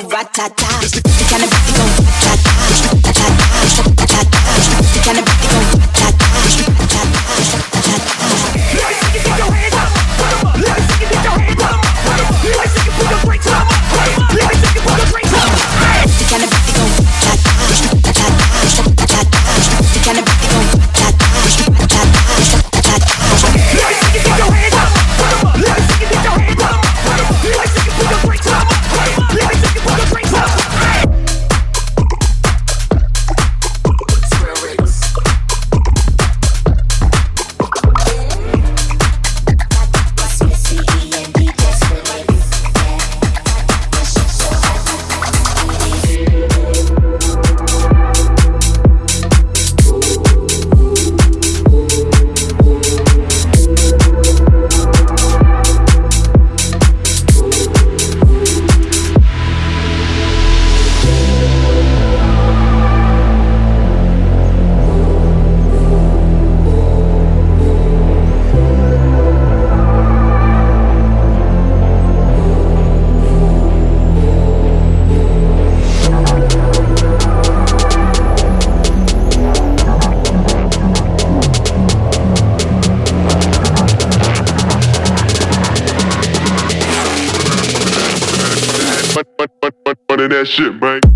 ratata. It's the kind of that shit, man.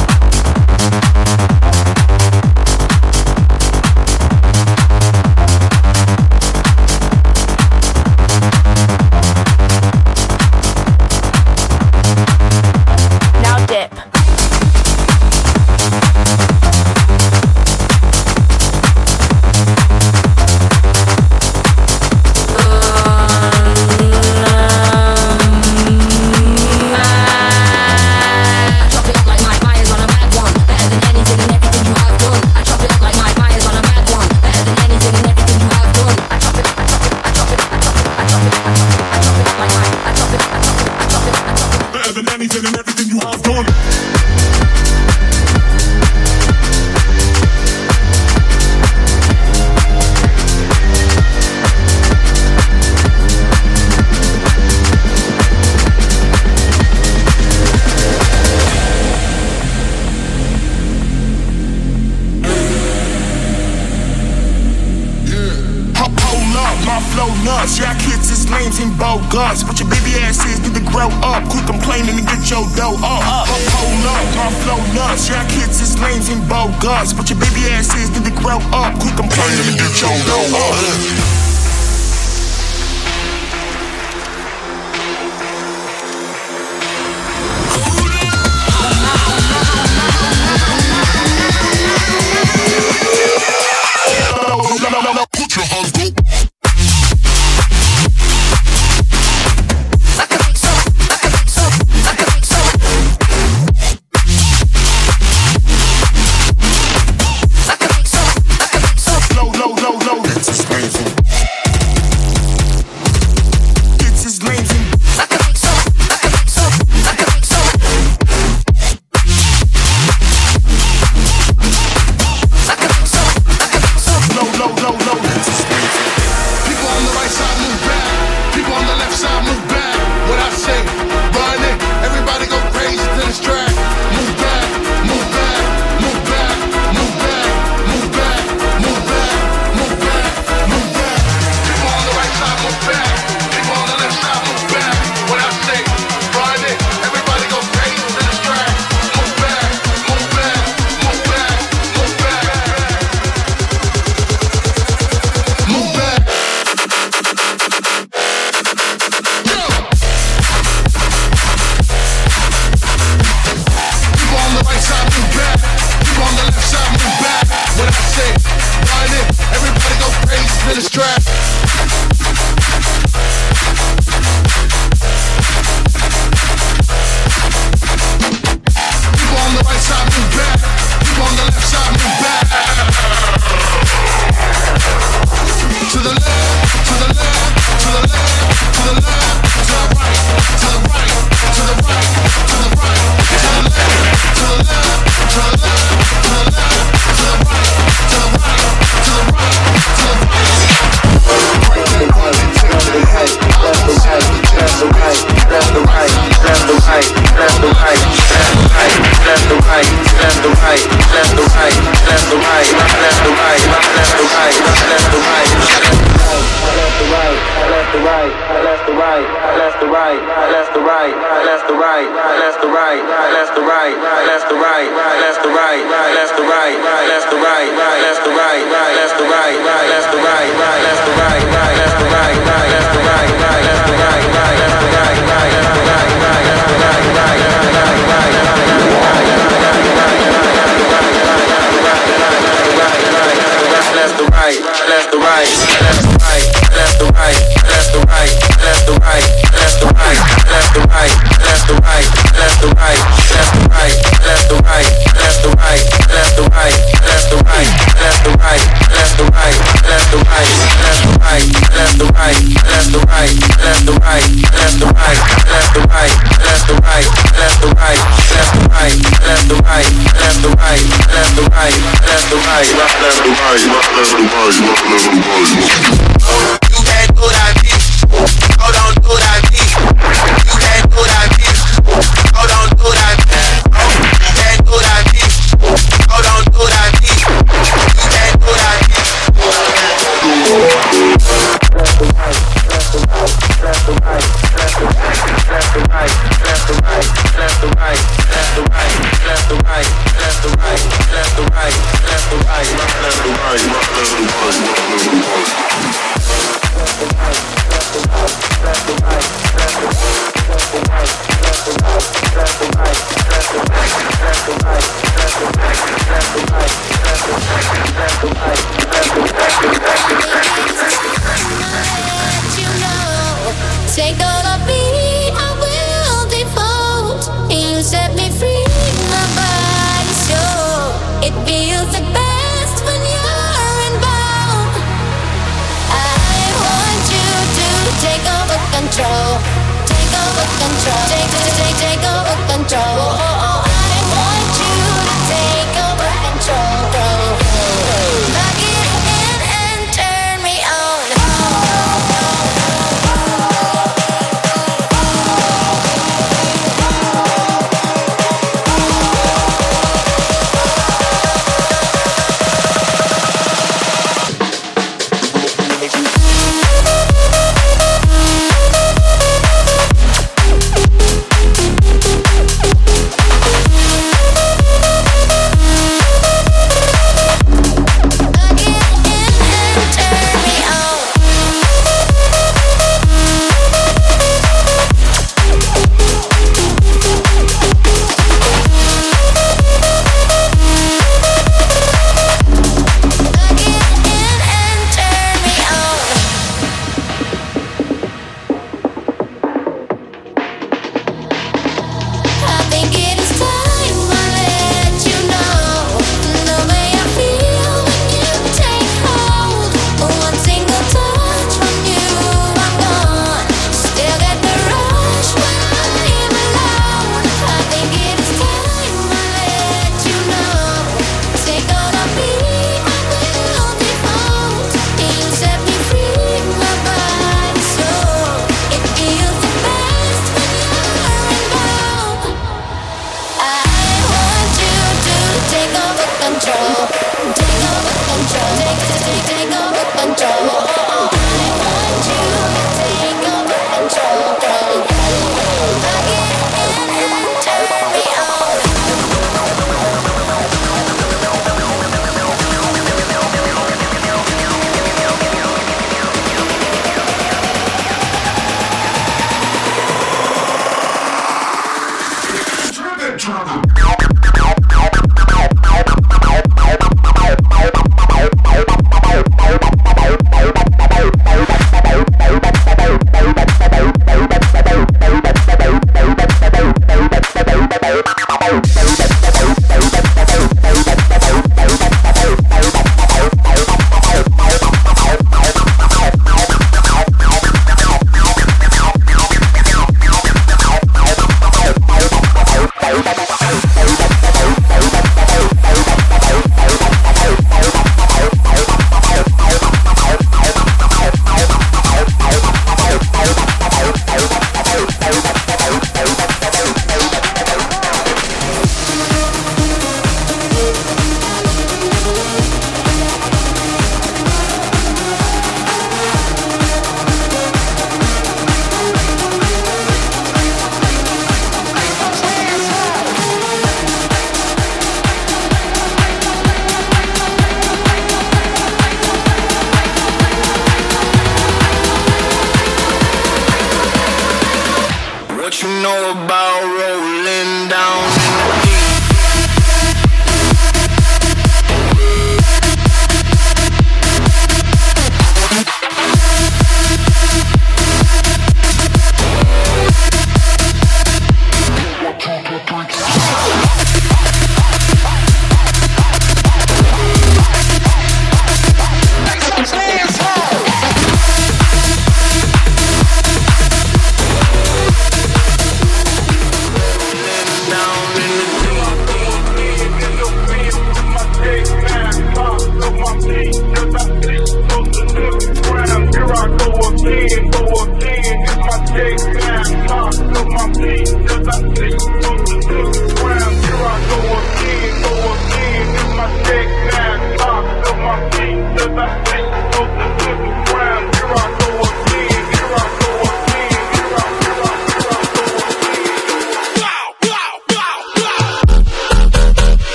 and. But your baby ass is need to grow up. Quit complaining and get your dough up. Ho- Hold up, my flow nuts. Y'all kids is lames and bogus. But your baby ass is need to grow up. Quit complaining and get your dough up. Crazy left to right, left to right, left the right, left left the right, left left the right, left left the right. You can't do that.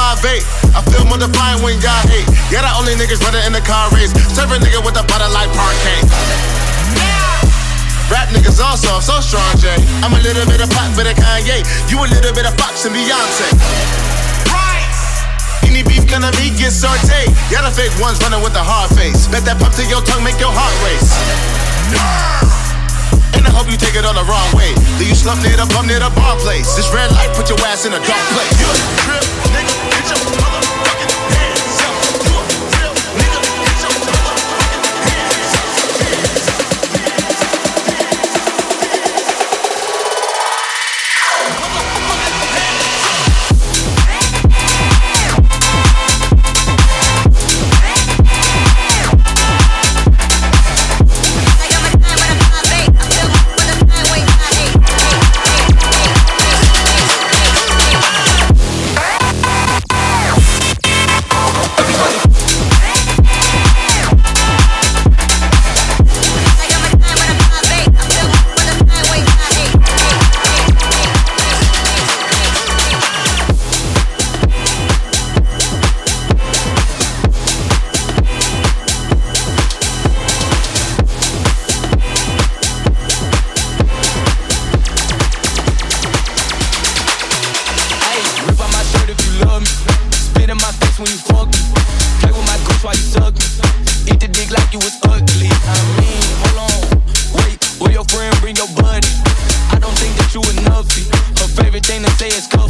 5'8. I feel defiant when y'all hate. Yeah, the only niggas running in the car race. Serve a nigga with a butter like parquet. Rap niggas also, I'm so strong, Jay. I'm a little bit of pop, bit of Kanye. You a little bit of Fox and Beyonce. Any beef gonna be get sauteed. Yeah, the fake ones running with a hard face. Bet that pump to your tongue make your heart race. And I hope you take it all the wrong way. Leave you slump near the bum near the bar place. This red light put your ass in a dark place. You a real nigga, your motherfucking Everything they say is cold